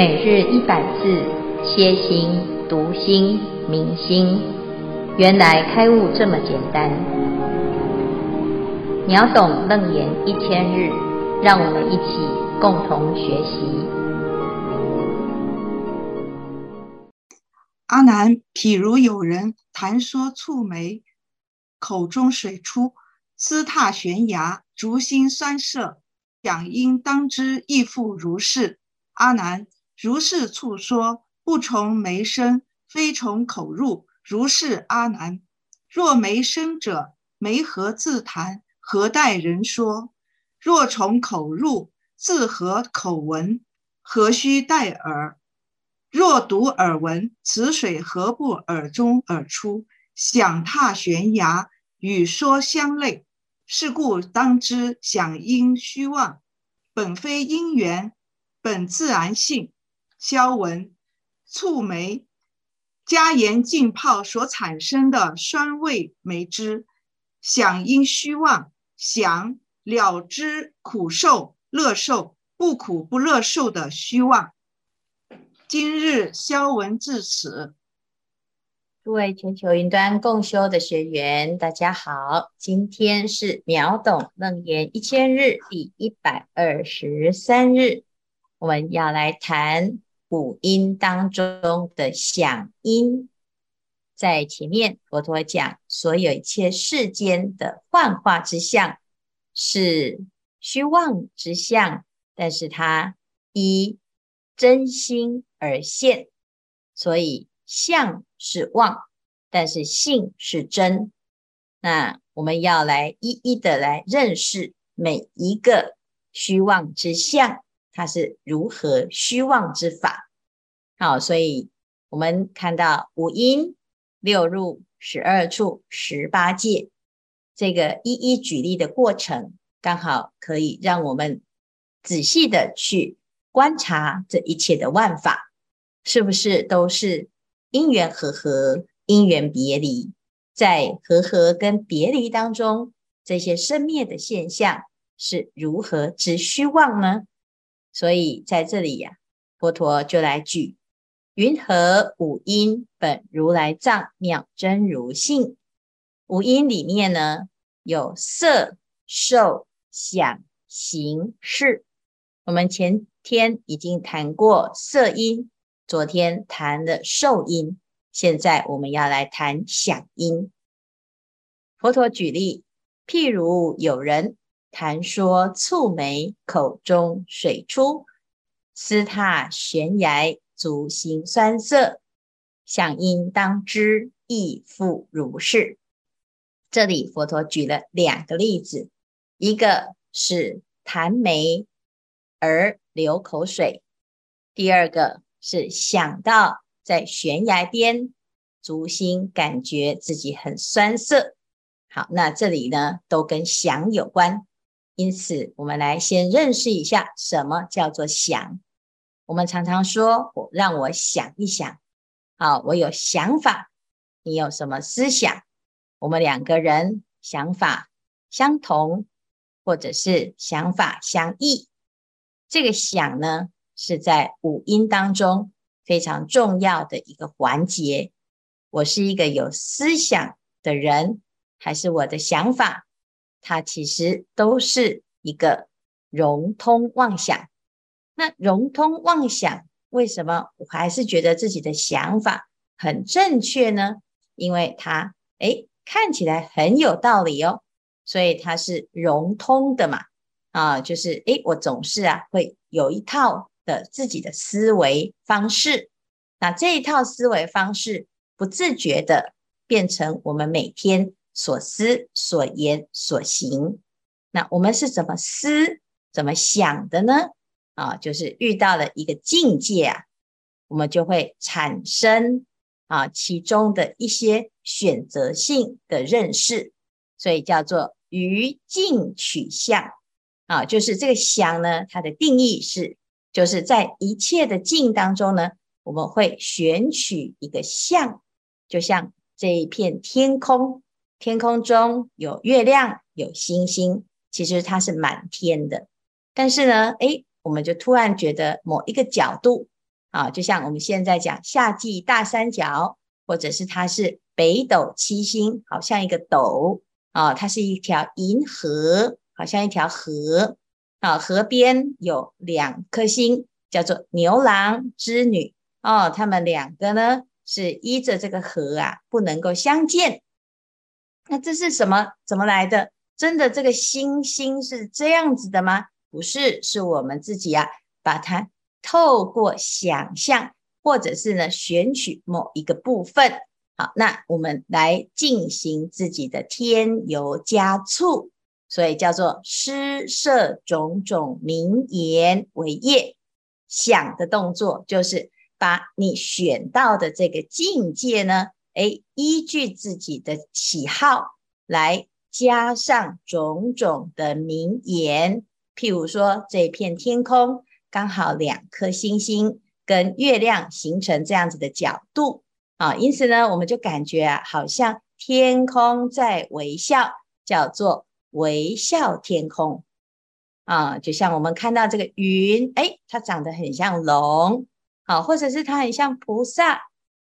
每日一百字，歇心、读心、明心，原来开悟这么简单。秒懂楞严一千日，让我们一起共同学习。阿难，譬如有人谈说蹙眉，口中水出，斯踏悬崖，足心酸涩，想应当知亦复如是。阿难。如是处说，不从眉生，非从口入。如是阿难，若眉生者，眉何自谈？何待人说？若从口入，自何口闻？何须待耳？若独耳闻，此水何不耳中而出？想踏悬崖，与说相类。是故当知，想应虚妄，本非因缘，本自然性。消文蹙眉，加盐浸泡所产生的酸味梅汁，想因虚妄，想了知苦受乐受不苦不乐受的虚妄。今日消文至此。各位全球云端共修的学员，大家好，今天是秒懂楞严一千日第一百二十三日，我们要来谈。五音当中的响音，在前面佛陀讲，所有一切世间的幻化之相是虚妄之相，但是它依真心而现，所以相是妄，但是性是真。那我们要来一一的来认识每一个虚妄之相。它是如何虚妄之法？好，所以我们看到五音、六入、十二处、十八界，这个一一举例的过程，刚好可以让我们仔细的去观察这一切的万法，是不是都是因缘和合、因缘别离，在和合跟别离当中，这些生灭的现象是如何之虚妄呢？所以在这里呀、佛陀就来举云何五音本如来藏妙真如性？五音里面呢，有色、受、想、行、识。我们前天已经谈过色音，昨天谈了受音，现在我们要来谈想音。佛陀举例，譬如有人。谈说蹙眉，口中水出；思踏悬崖，足心酸涩。想应当知，亦复如是。这里佛陀举了两个例子，一个是谈眉而流口水，第二个是想到在悬崖边，足心感觉自己很酸涩。好，那这里呢，都跟想有关。因此，我们来先认识一下什么叫做想。我们常常说，我让我想一想。好，我有想法，你有什么思想？我们两个人想法相同，或者是想法相异。这个想呢，是在五音当中非常重要的一个环节。我是一个有思想的人，还是我的想法？它其实都是一个融通妄想。那融通妄想，为什么我还是觉得自己的想法很正确呢？因为它诶看起来很有道理哦，所以它是融通的嘛。啊，就是诶我总是啊会有一套的自己的思维方式。那这一套思维方式不自觉的变成我们每天。所思所言所行，那我们是怎么思、怎么想的呢？啊，就是遇到了一个境界啊，我们就会产生啊其中的一些选择性的认识，所以叫做于境取向啊。就是这个相呢，它的定义是，就是在一切的境当中呢，我们会选取一个相，就像这一片天空。天空中有月亮，有星星，其实它是满天的。但是呢，诶，我们就突然觉得某一个角度啊，就像我们现在讲夏季大三角，或者是它是北斗七星，好像一个斗啊，它是一条银河，好像一条河啊，河边有两颗星，叫做牛郎织女哦，他们两个呢是依着这个河啊，不能够相见。那这是什么？怎么来的？真的这个星星是这样子的吗？不是，是我们自己啊，把它透过想象，或者是呢选取某一个部分，好，那我们来进行自己的添油加醋，所以叫做施设种种名言为业。想的动作就是把你选到的这个境界呢，诶，依据自己的喜好来加上种种的名言。譬如说，这片天空刚好两颗星星跟月亮形成这样子的角度啊，因此呢，我们就感觉啊，好像天空在微笑，叫做微笑天空。啊，就像我们看到这个云，哎，它长得很像龙，好，或者是它很像菩萨，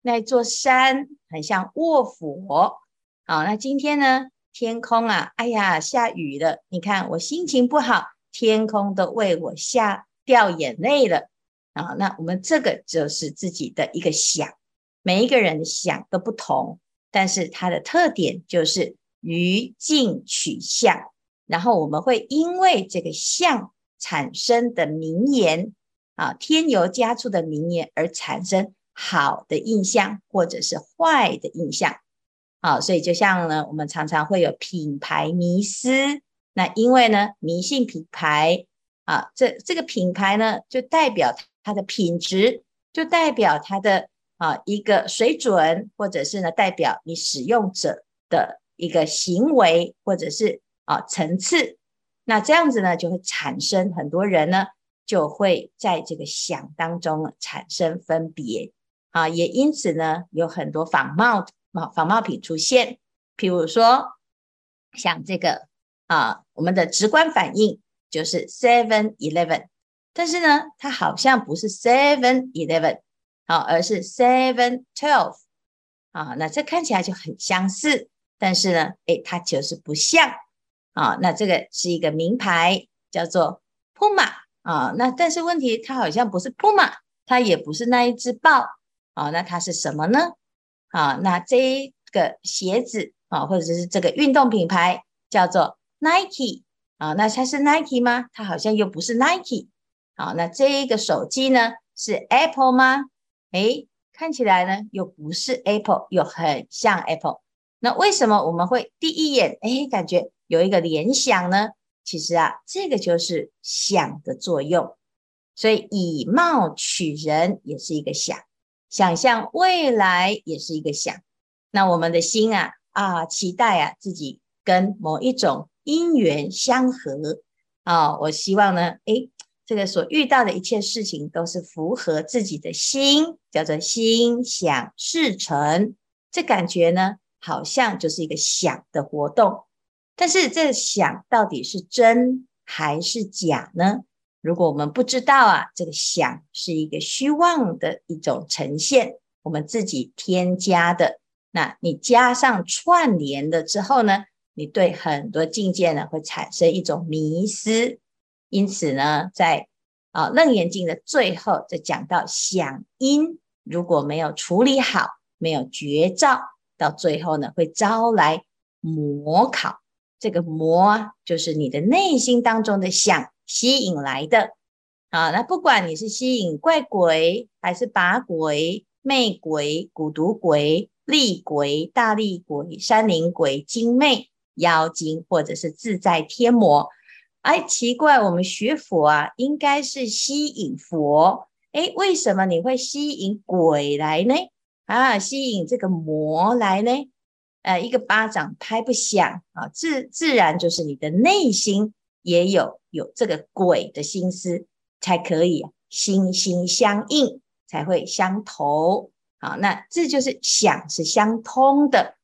那座山很像卧佛，好，那今天呢，天空啊，哎呀，下雨了，你看我心情不好，天空都为我下掉眼泪了，啊，那我们这个就是自己的一个想，每一个人的想都不同，但是它的特点就是于境取象。然后我们会因为这个相产生的名言啊，添油加醋的名言而产生好的印象或者是坏的印象啊，所以就像呢，我们常常会有品牌迷思，那因为呢迷信品牌啊，这这个品牌呢就代表它的品质，就代表它的啊一个水准，或者是呢代表你使用者的一个行为，或者是。啊，层次，那这样子呢，就会产生很多人呢，就会在这个想当中产生分别啊，也因此呢，有很多仿冒啊仿冒品出现，譬如说像这个啊，我们的直观反应就是 Seven Eleven，但是呢，它好像不是 Seven Eleven，啊，而是 Seven Twelve 啊，那这看起来就很相似，但是呢，诶，它就是不像。啊，那这个是一个名牌，叫做 Puma 啊。那但是问题，它好像不是 Puma，它也不是那一只豹啊。那它是什么呢？啊，那这个鞋子啊，或者是这个运动品牌叫做 Nike 啊。那它是 Nike 吗？它好像又不是 Nike。啊，那这个手机呢，是 Apple 吗？诶，看起来呢又不是 Apple，又很像 Apple。那为什么我们会第一眼诶感觉？有一个联想呢，其实啊，这个就是想的作用。所以以貌取人也是一个想，想象未来也是一个想。那我们的心啊啊，期待啊自己跟某一种因缘相合啊。我希望呢，诶，这个所遇到的一切事情都是符合自己的心，叫做心想事成。这感觉呢，好像就是一个想的活动。但是这想到底是真还是假呢？如果我们不知道啊，这个想是一个虚妄的一种呈现，我们自己添加的。那你加上串联了之后呢，你对很多境界呢会产生一种迷失。因此呢，在啊《楞严经》的最后，就讲到想因如果没有处理好，没有觉照，到最后呢会招来魔考。这个魔啊，就是你的内心当中的想吸引来的啊。那不管你是吸引怪鬼，还是把鬼、魅鬼、蛊毒鬼、厉鬼、大力鬼、山灵鬼、精魅、妖精，或者是自在天魔，哎，奇怪，我们学佛啊，应该是吸引佛，哎，为什么你会吸引鬼来呢？啊，吸引这个魔来呢？呃，一个巴掌拍不响啊，自自然就是你的内心也有有这个鬼的心思，才可以心心相印，才会相投。好，那这就是想是相通的。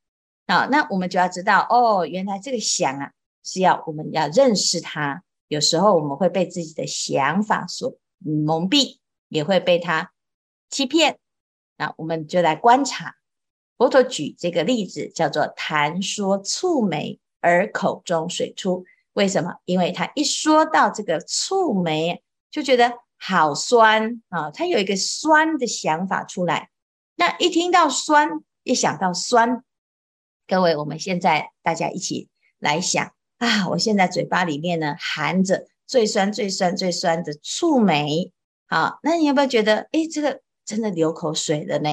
好，那我们就要知道哦，原来这个想啊是要我们要认识它。有时候我们会被自己的想法所蒙蔽，也会被它欺骗。那我们就来观察，佛陀举这个例子叫做谈说蹙眉而口中水出。为什么？因为他一说到这个醋梅，就觉得好酸啊，他有一个酸的想法出来。那一听到酸，一想到酸，各位，我们现在大家一起来想啊，我现在嘴巴里面呢含着最酸、最酸、最酸的醋梅，好，那你有没有觉得，诶，这个真的流口水了呢？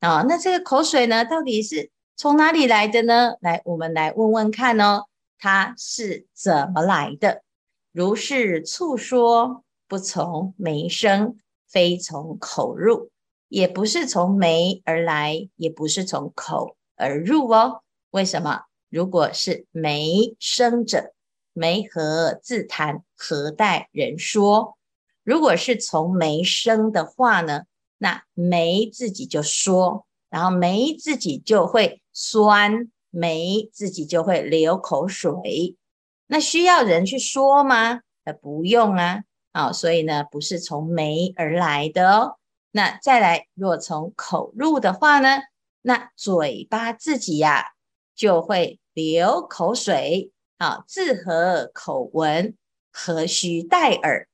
啊，那这个口水呢，到底是从哪里来的呢？来，我们来问问看哦，它是怎么来的？如是蹙说，不从眉生，非从口入，也不是从眉而来，也不是从口而入哦。为什么？如果是眉生者，眉何自谈？何待人说？如果是从眉生的话呢，那眉自己就说，然后眉自己就会酸，眉自己就会流口水。那需要人去说吗？呃，不用啊。啊、所以呢，不是从眉而来的哦。那再来，若从口入的话呢，那嘴巴自己呀、就会流口水啊，自何口闻？何须待耳？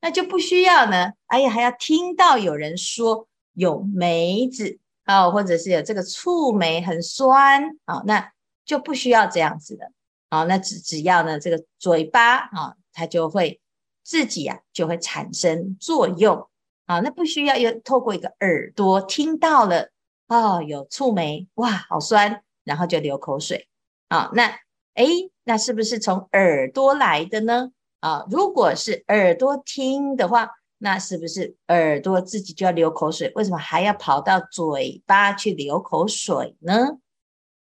那就不需要呢。哎呀，还要听到有人说有眉子啊，或者是有这个蹙眉很酸啊，那就不需要这样子的啊。那只只要呢，这个嘴巴啊，它就会自己啊，就会产生作用啊。那不需要又透过一个耳朵听到了哦，有蹙眉哇，好酸。然后就流口水啊，那诶，那是不是从耳朵来的呢？啊，如果是耳朵听的话，那是不是耳朵自己就要流口水？为什么还要跑到嘴巴去流口水呢？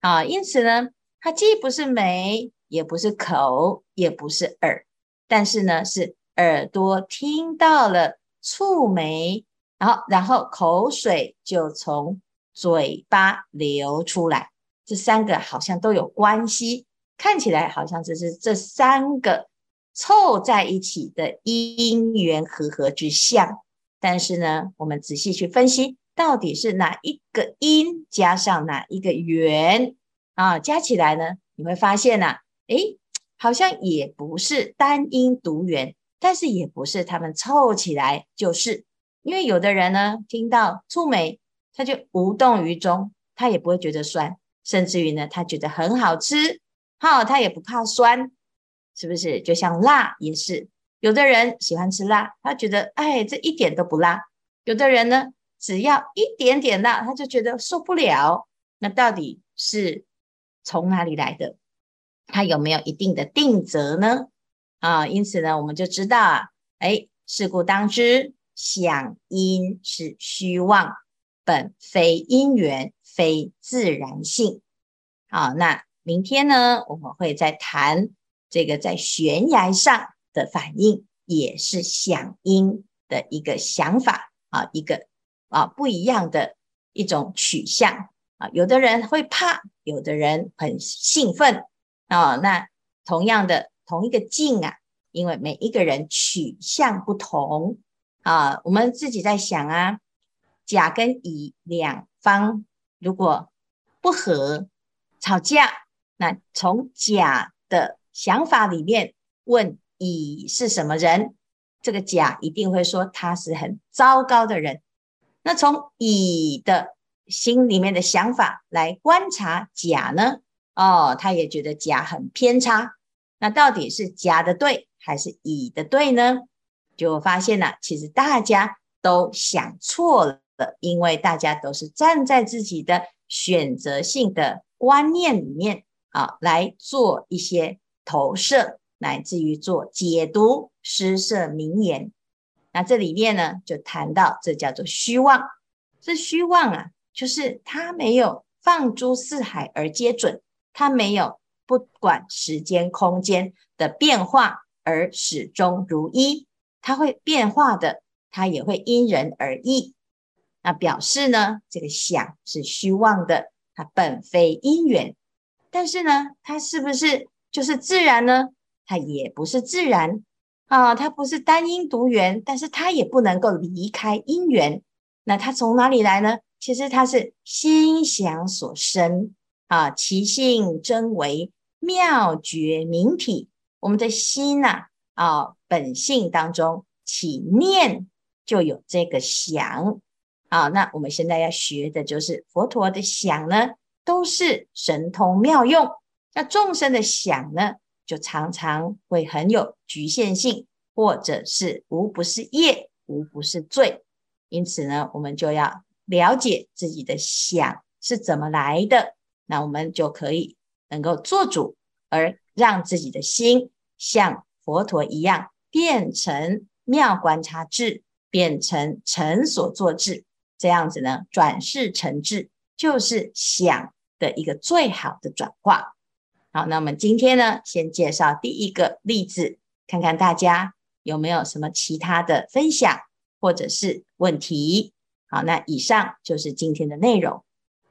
啊，因此呢，它既不是眉，也不是口，也不是耳，但是呢，是耳朵听到了蹙眉，然后然后口水就从嘴巴流出来。这三个好像都有关系，看起来好像这是这三个凑在一起的因缘和合之相。但是呢，我们仔细去分析，到底是哪一个因加上哪一个缘啊？加起来呢，你会发现呐、啊，诶，好像也不是单因独缘，但是也不是他们凑起来就是。因为有的人呢，听到蹙眉，他就无动于衷，他也不会觉得酸。甚至于呢，他觉得很好吃，好，他也不怕酸，是不是？就像辣也是，有的人喜欢吃辣，他觉得哎，这一点都不辣；有的人呢，只要一点点辣，他就觉得受不了。那到底是从哪里来的？他有没有一定的定则呢？啊，因此呢，我们就知道啊，哎，事故当知，想因是虚妄，本非因缘。非自然性，好，那明天呢，我们会再谈这个在悬崖上的反应，也是响应的一个想法啊，一个啊不一样的一种取向啊。有的人会怕，有的人很兴奋啊。那同样的同一个境啊，因为每一个人取向不同啊，我们自己在想啊，甲跟乙两方。如果不和吵架，那从甲的想法里面问乙是什么人，这个甲一定会说他是很糟糕的人。那从乙的心里面的想法来观察甲呢？哦，他也觉得甲很偏差。那到底是甲的对还是乙的对呢？就发现了，其实大家都想错了。因为大家都是站在自己的选择性的观念里面啊，来做一些投射，乃至于做解读、施设名言。那这里面呢，就谈到这叫做虚妄。这虚妄啊，就是它没有放诸四海而皆准，它没有不管时间空间的变化而始终如一，它会变化的，它也会因人而异。那表示呢，这个想是虚妄的，它本非因缘，但是呢，它是不是就是自然呢？它也不是自然啊，它不是单因独缘，但是它也不能够离开因缘那它从哪里来呢？其实它是心想所生啊，其性真为妙觉明体。我们的心呐啊，本性当中起念就有这个想啊。那我们现在要学的就是佛陀的想呢，都是神通妙用。那众生的想呢，就常常会很有局限性，或者是无不是业，无不是罪。因此呢，我们就要了解自己的想是怎么来的，那我们就可以能够做主，而让自己的心像佛陀一样，变成妙观察智，变成成所作智，这样子呢，转世成智，就是想的一个最好的转化。好，那我们今天呢，先介绍第一个例子，看看大家有没有什么其他的分享或者是问题。好，那以上就是今天的内容。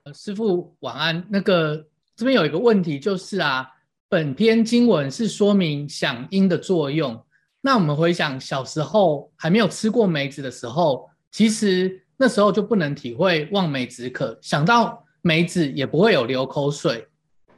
呃，师父晚安。那个这边有一个问题，就是啊，本篇经文是说明响应的作用。那我们回想小时候还没有吃过梅子的时候，其实那时候就不能体会望梅止渴，想到梅子也不会有流口水。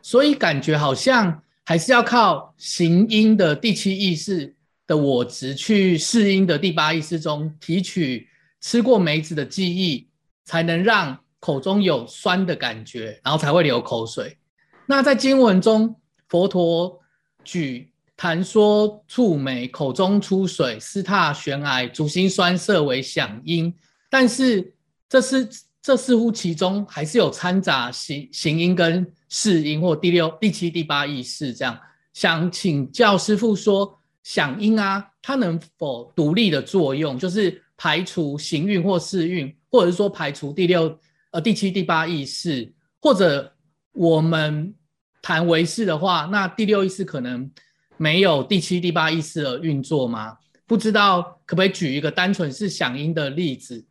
所以感觉好像还是要靠行音的第七意识的我执去识因的第八意识中提取吃过梅子的记忆，才能让口中有酸的感觉，然后才会流口水。那在经文中，佛陀举谈说触梅口中出水，斯怛悬崖足心酸涩为响音，但是这是。这似乎其中还是有掺杂行行音跟四音或第六、第七、第八意识这样。想请教师父说，响音啊，它能否独立的作用，就是排除行运或四运，或者是说排除第六、呃第七、第八意识，或者我们谈唯识的话，那第六意识可能没有第七、第八意识的运作吗？不知道可不可以举一个单纯是响音的例子，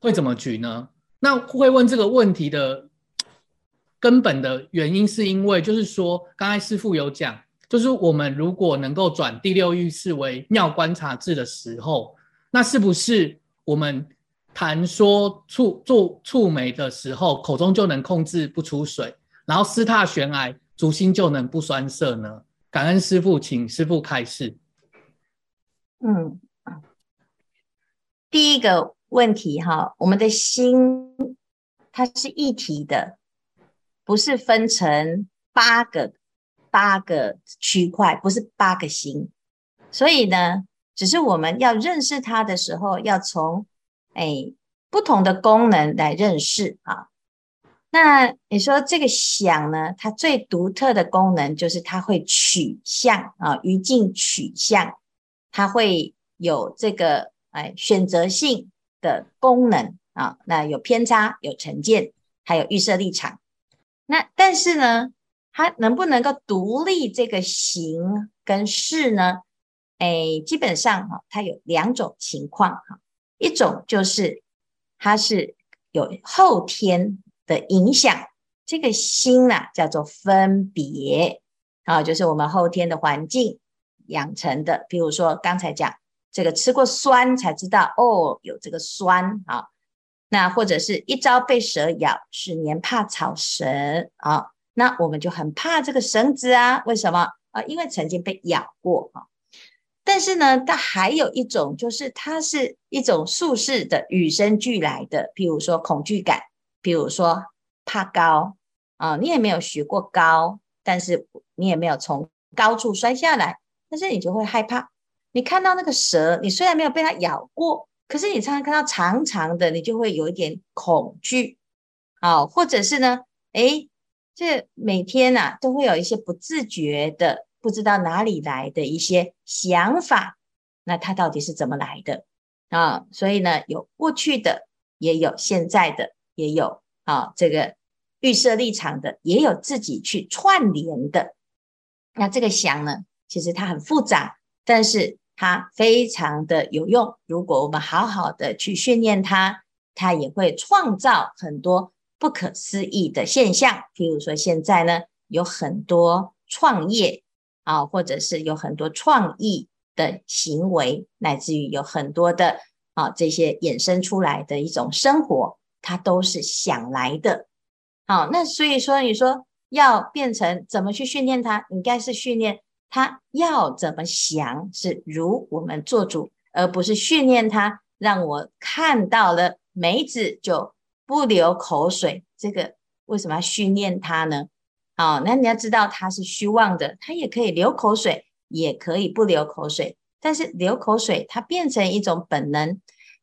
会怎么举呢？那会问这个问题的根本的原因，是因为就是说，刚才师傅有讲，就是我们如果能够转第六意识为妙观察智的时候，那是不是我们谈说触做触媒的时候，口中就能控制不出水，然后斯怛悬崖足心就能不酸涩呢？感恩师傅，请师傅开示。嗯，第一个。问题哈，我们的心它是一体的，不是分成八个八个区块，不是八个心。所以呢，只是我们要认识它的时候，要从哎不同的功能来认识啊。那你说这个想呢，它最独特的功能就是它会取向啊，于境取向，它会有这个哎选择性。的功能啊，那有偏差，有成见，还有预设立场。那但是呢，它能不能够独立这个行跟事呢？哎，基本上哈，它有两种情况哈。一种就是它是有后天的影响，这个心呐叫做分别啊，就是我们后天的环境养成的。比如说刚才讲。这个吃过酸才知道哦，有这个酸啊。那或者是一朝被蛇咬，十年怕草绳啊。那我们就很怕这个绳子啊。为什么啊？因为曾经被咬过啊。但是呢，它还有一种，就是它是一种宿世的与生俱来的，比如说恐惧感，比如说怕高啊。你也没有学过高，但是你也没有从高处摔下来，但是你就会害怕。你看到那个蛇，你虽然没有被它咬过，可是你常常看到长长的，你就会有一点恐惧啊，或者是呢，诶，这每天呐、啊、都会有一些不自觉的，不知道哪里来的一些想法，那它到底是怎么来的啊？所以呢，有过去的，也有现在的，也有啊这个预设立场的，也有自己去串联的。那这个想呢，其实它很复杂。但是它非常的有用，如果我们好好的去训练它，它也会创造很多不可思议的现象。譬如说，现在呢有很多创业啊，或者是有很多创意的行为，乃至于有很多的啊，这些衍生出来的一种生活，它都是想来的。好，那所以说，你说要变成怎么去训练它？应该是训练他要怎么想，是如我们做主，而不是训练他让我看到了梅子就不流口水。这个为什么要训练它呢？好，那你要知道它是虚妄的，它也可以流口水，也可以不流口水。但是流口水，它变成一种本能。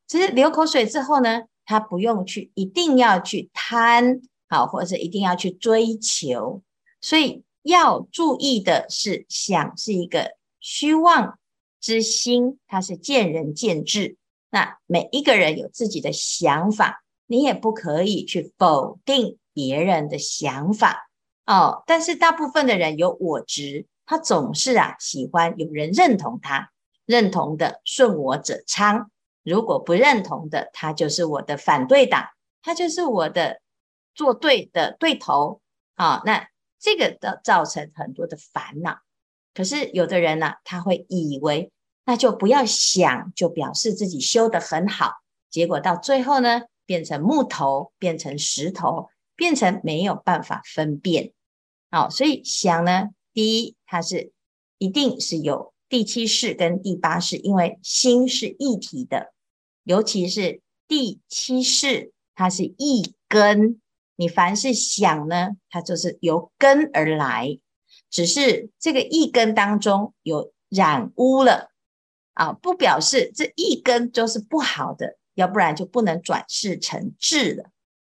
其实流口水之后呢，他不用去一定要去贪，好，或者是一定要去追求。所以要注意的是，想是一个虚妄之心，它是见仁见智。那每一个人有自己的想法，你也不可以去否定别人的想法哦。但是大部分的人有我执，他总是啊喜欢有人认同他。认同的顺我者昌，如果不认同的，他就是我的反对党，他就是我的做对的对头啊。那这个的造成很多的烦恼。可是有的人呢、他会以为那就不要想，就表示自己修得很好，结果到最后呢，变成木头，变成石头，变成没有办法分辨。好，所以想呢，第一，它是一定是有。第七识跟第八识，因为心是一体的，尤其是第七识，它是一根。你凡是想呢，它就是由根而来，只是这个一根当中有染污了啊，不表示这一根就是不好的，要不然就不能转世成智了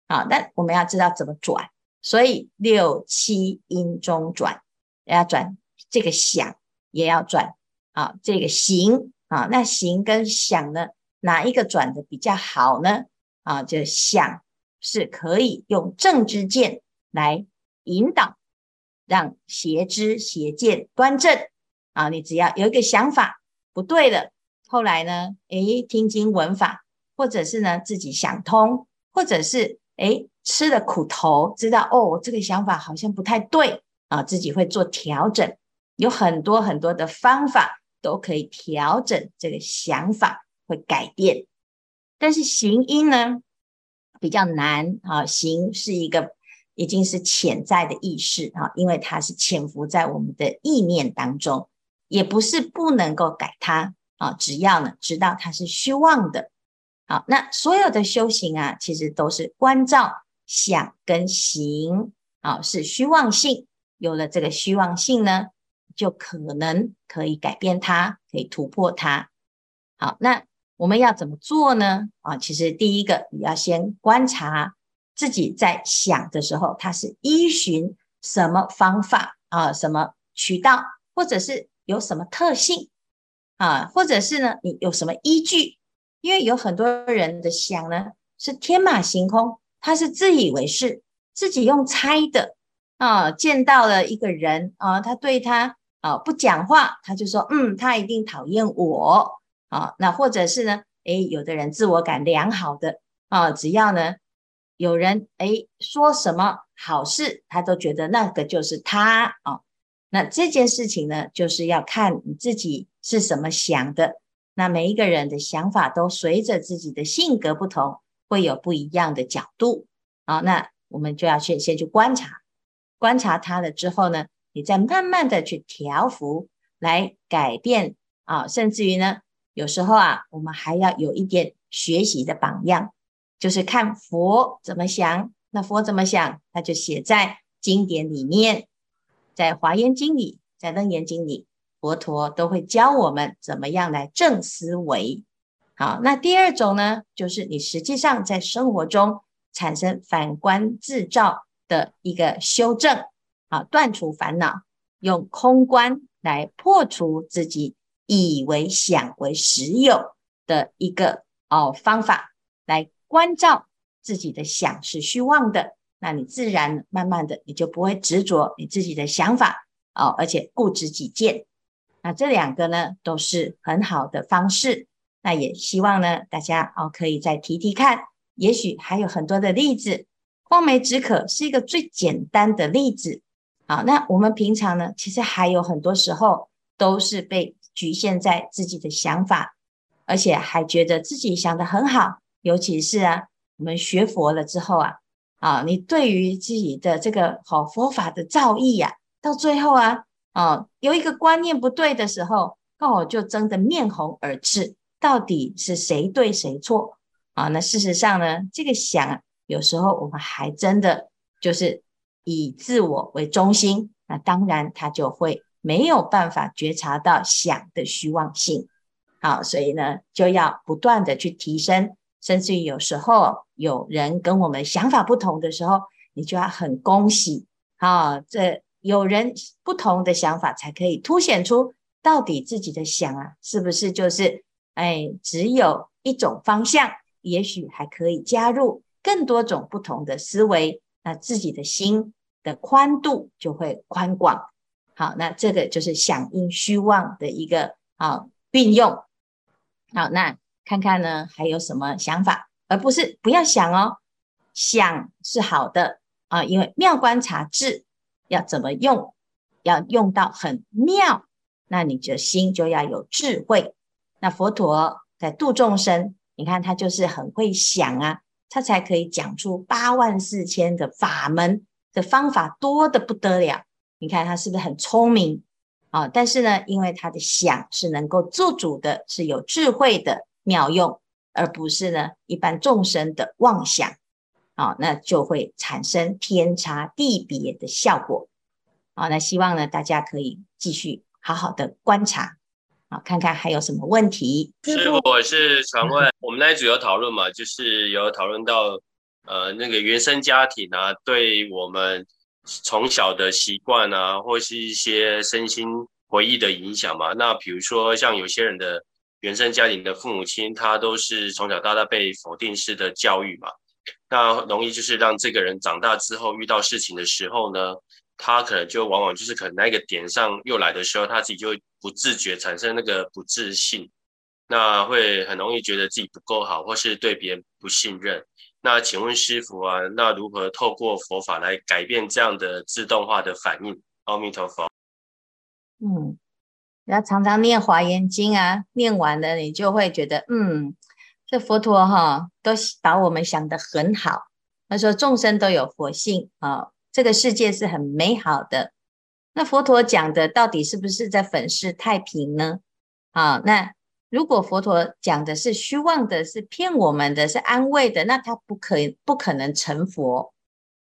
啊。但我们要知道怎么转，所以六七因中转，要转这个想，也要转。啊，这个行啊，那行跟想呢，哪一个转的比较好呢？啊，就想是可以用正知见来引导，让邪知邪见端正。啊，你只要有一个想法不对了，后来呢，诶，听经闻法，或者是呢自己想通，或者是诶吃了苦头，知道哦，这个想法好像不太对啊，自己会做调整，有很多很多的方法。都可以调整这个想法，会改变。但是行因呢，比较难啊。行是一个已经是潜在的意识啊，因为它是潜伏在我们的意念当中，也不是不能够改它啊。只要呢知道它是虚妄的，好，那所有的修行啊，其实都是关照想跟行啊，是虚妄性。有了这个虚妄性呢，就可能可以改变它，可以突破它。好，那我们要怎么做呢？啊，其实第一个你要先观察自己在想的时候，它是依循什么方法啊，什么渠道，或者是有什么特性啊，或者是呢，你有什么依据？因为有很多人的想呢是天马行空，他是自以为是，自己用猜的啊，见到了一个人啊，他对他。啊，不讲话，他就说，嗯，他一定讨厌我啊。那或者是呢，诶，有的人自我感良好的啊，只要呢有人诶说什么好事，他都觉得那个就是他啊。那这件事情呢，就是要看你自己是什么想的。那每一个人的想法都随着自己的性格不同，会有不一样的角度啊。那我们就要去先去观察，观察他了之后呢，你再慢慢的去调伏，来改变啊，甚至于呢，有时候啊，我们还要有一点学习的榜样，就是看佛怎么想。那佛怎么想，他就写在经典里面，在华严经里，在楞严经里，佛陀都会教我们怎么样来正思维。好，那第二种呢，就是你实际上在生活中产生反观自照的一个修正。啊，断除烦恼，用空观来破除自己以为想为实有的一个哦方法，来关照自己的想是虚妄的，那你自然慢慢的你就不会执着你自己的想法哦，而且固执己见。那这两个呢，都是很好的方式。那也希望呢，大家哦可以再提提看，也许还有很多的例子。望梅止渴是一个最简单的例子。好，那我们平常呢，其实还有很多时候都是被局限在自己的想法而且还觉得自己想得很好。尤其是啊，我们学佛了之后啊，啊，你对于自己的这个好佛法的造诣呀，到最后啊，啊，有一个观念不对的时候，哦，就争得面红耳赤，到底是谁对谁错啊？那事实上呢，这个想，有时候我们还真的就是以自我为中心，那当然他就会没有办法觉察到想的虚妄性。好，所以呢，就要不断的去提升。甚至于有时候有人跟我们想法不同的时候，你就要很恭喜啊！这有人不同的想法，才可以凸显出到底自己的想啊，是不是就是哎，只有一种方向？也许还可以加入更多种不同的思维，那自己的心的宽度就会宽广。好，那这个就是响应虚妄的一个啊运用。好，那。看看呢，还有什么想法，而不是不要想哦。想是好的啊，因为妙观察智要怎么用，要用到很妙，那你的心就要有智慧。那佛陀在度众生，你看他就是很会想啊，他才可以讲出八万四千的法门的方法多得不得了。你看他是不是很聪明啊？但是呢，因为他的想是能够做主的，是有智慧的。妙用，而不是呢一般众生的妄想，啊，那就会产生天差地别的效果，啊，那希望呢大家可以继续好好的观察，啊，看看还有什么问题。师父，我是想问，我们那一组有讨论嘛，就是有讨论到，呃，那个原生家庭啊，对我们从小的习惯啊，或是一些身心回忆的影响嘛。那比如说像有些人的。原生家庭的父母亲，他都是从小到大被否定式的教育嘛，那容易就是让这个人长大之后遇到事情的时候呢，他可能就往往就是可能那个点上又来的时候，他自己就不自觉产生那个不自信，那会很容易觉得自己不够好，或是对别人不信任。那请问师傅啊，那如何透过佛法来改变这样的自动化的反应？阿弥陀佛。嗯。要常常念华严经啊，念完了你就会觉得，嗯，这佛陀哈都把我们想得很好。他说众生都有佛性啊，这个世界是很美好的。那佛陀讲的到底是不是在粉饰太平呢？啊，那如果佛陀讲的是虚妄的，是骗我们的，是安慰的，那他不可不可能成佛。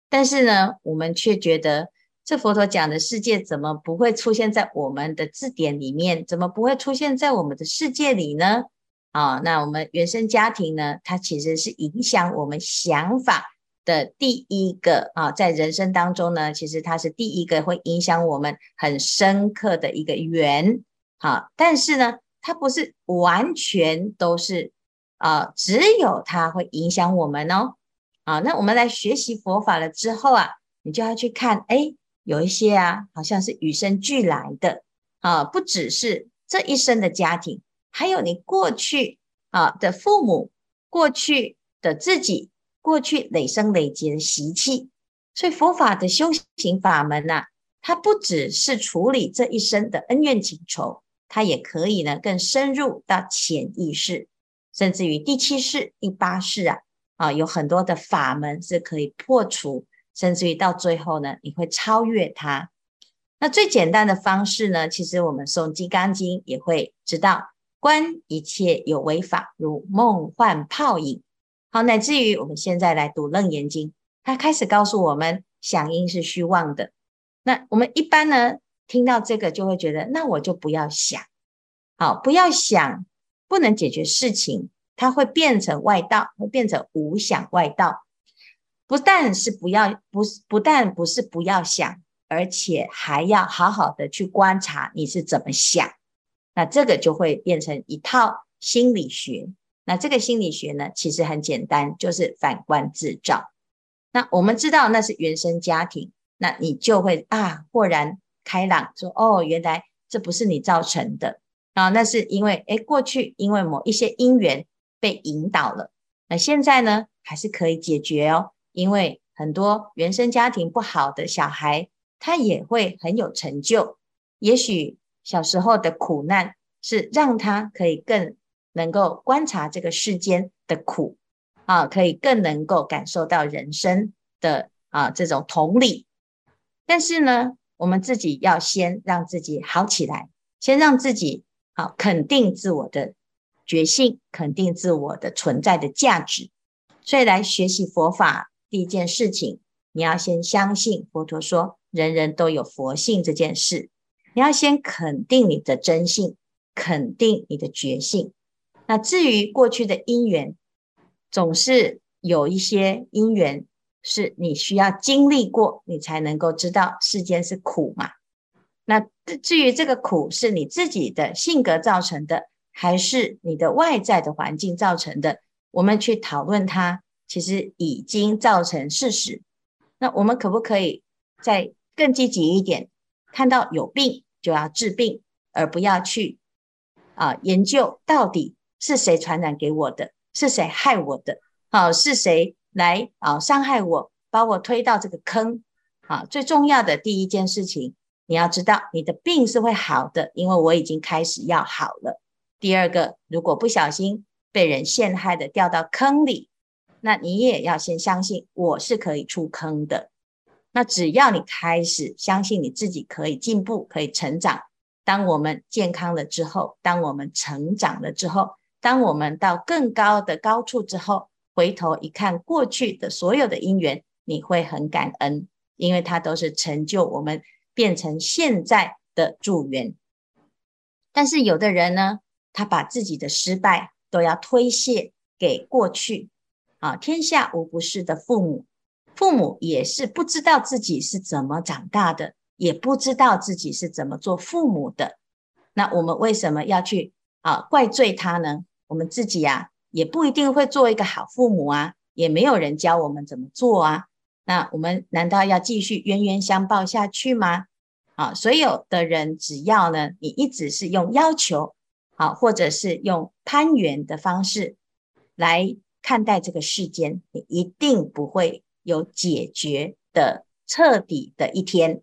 但是呢，我们却觉得。这佛陀讲的世界怎么不会出现在我们的字典里面？怎么不会出现在我们的世界里呢？啊，那我们原生家庭呢？它其实是影响我们想法的第一个啊，在人生当中呢，其实它是第一个会影响我们很深刻的一个缘。好，但是呢，它不是完全都是啊，只有它会影响我们哦。啊，那我们来学习佛法了之后啊，你就要去看，哎。有一些啊，好像是与生俱来的啊，不只是这一生的家庭，还有你过去啊的父母、过去的自己、过去累生累劫的习气。所以佛法的修行法门呐、啊，它不只是处理这一生的恩怨情仇，它也可以呢更深入到潜意识，甚至于第七世、第八世啊啊，有很多的法门是可以破除。甚至于到最后呢，你会超越它。那最简单的方式呢，其实我们诵《金刚经》也会知道，观一切有为法如梦幻泡影。好，乃至于我们现在来读《楞严经》，它开始告诉我们，响应是虚妄的。那我们一般呢，听到这个就会觉得，那我就不要想，好，不要想，不能解决事情，它会变成外道，会变成无想外道。不但是不要，不是不但不是不要想，而且还要好好的去观察你是怎么想。那这个就会变成一套心理学。那这个心理学呢，其实很简单，就是反观自照。那我们知道那是原生家庭，那你就会啊豁然开朗，说哦，原来这不是你造成的啊，那是因为诶过去因为某一些因缘被引导了。那现在呢，还是可以解决哦。因为很多原生家庭不好的小孩，他也会很有成就。也许小时候的苦难是让他可以更能够观察这个世间的苦啊，可以更能够感受到人生的啊这种同理。但是呢，我们自己要先让自己好起来，先让自己好肯定自我的觉性，肯定自我的存在的价值。所以来学习佛法，第一件事情，你要先相信佛陀说人人都有佛性这件事。你要先肯定你的真性，肯定你的觉性。那至于过去的因缘，总是有一些因缘是你需要经历过，你才能够知道世间是苦嘛。那至于这个苦是你自己的性格造成的，还是你的外在的环境造成的，我们去讨论它，其实已经造成事实。那我们可不可以再更积极一点？看到有病就要治病，而不要去啊研究到底是谁传染给我的，是谁害我的，啊是谁来啊伤害我，把我推到这个坑。啊，最重要的第一件事情，你要知道你的病是会好的，因为我已经开始要好了。第二个，如果不小心被人陷害的掉到坑里，那你也要先相信我是可以出坑的。那只要你开始相信你自己可以进步，可以成长。当我们健康了之后，当我们成长了之后，当我们到更高的高处之后，回头一看过去的所有的因缘，你会很感恩，因为它都是成就我们变成现在的助缘。但是有的人呢，他把自己的失败都要推卸给过去啊，天下无不是的父母。父母也是不知道自己是怎么长大的，也不知道自己是怎么做父母的。那我们为什么要去啊怪罪他呢？我们自己呀，也不一定会做一个好父母啊，也没有人教我们怎么做啊。那我们难道要继续冤冤相报下去吗？啊，所有的人只要呢，你一直是用要求，啊，或者是用攀援的方式来看待这个世间，你一定不会。有解决的彻底的一天，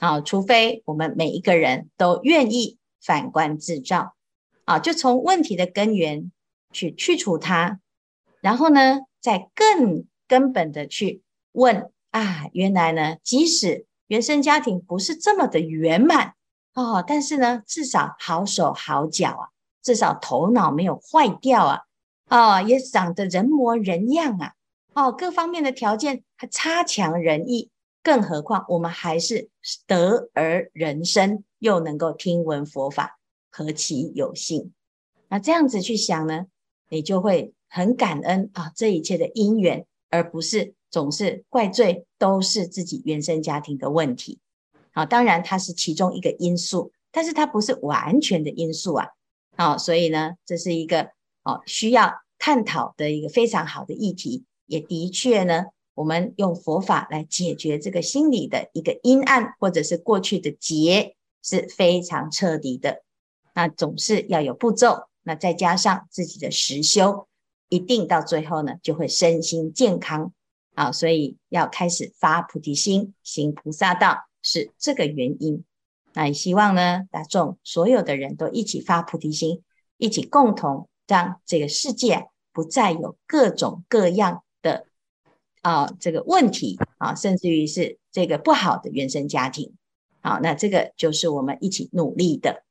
啊，除非我们每一个人都愿意反观自照，啊，就从问题的根源去去除它，然后呢，再更根本的去问啊，原来呢，即使原生家庭不是这么的圆满哦，但是呢，至少好手好脚啊，至少头脑没有坏掉啊，啊，也长得人模人样啊。哦，各方面的条件还差强人意，更何况我们还是得而人生，又能够听闻佛法，何其有幸！那这样子去想呢，你就会很感恩啊，这一切的因缘，而不是总是怪罪都是自己原生家庭的问题。好，当然它是其中一个因素，但是它不是完全的因素啊。好，所以呢，这是一个哦需要探讨的一个非常好的议题。也的确呢，我们用佛法来解决这个心理的一个阴暗，或者是过去的结，是非常彻底的。那总是要有步骤，那再加上自己的实修，一定到最后呢，就会身心健康啊。所以要开始发菩提心，行菩萨道，是这个原因。那也希望呢，大众所有的人都一起发菩提心，一起共同让这个世界不再有各种各样。的啊，这个问题啊，甚至于是这个不好的原生家庭，好，那这个就是我们一起努力的。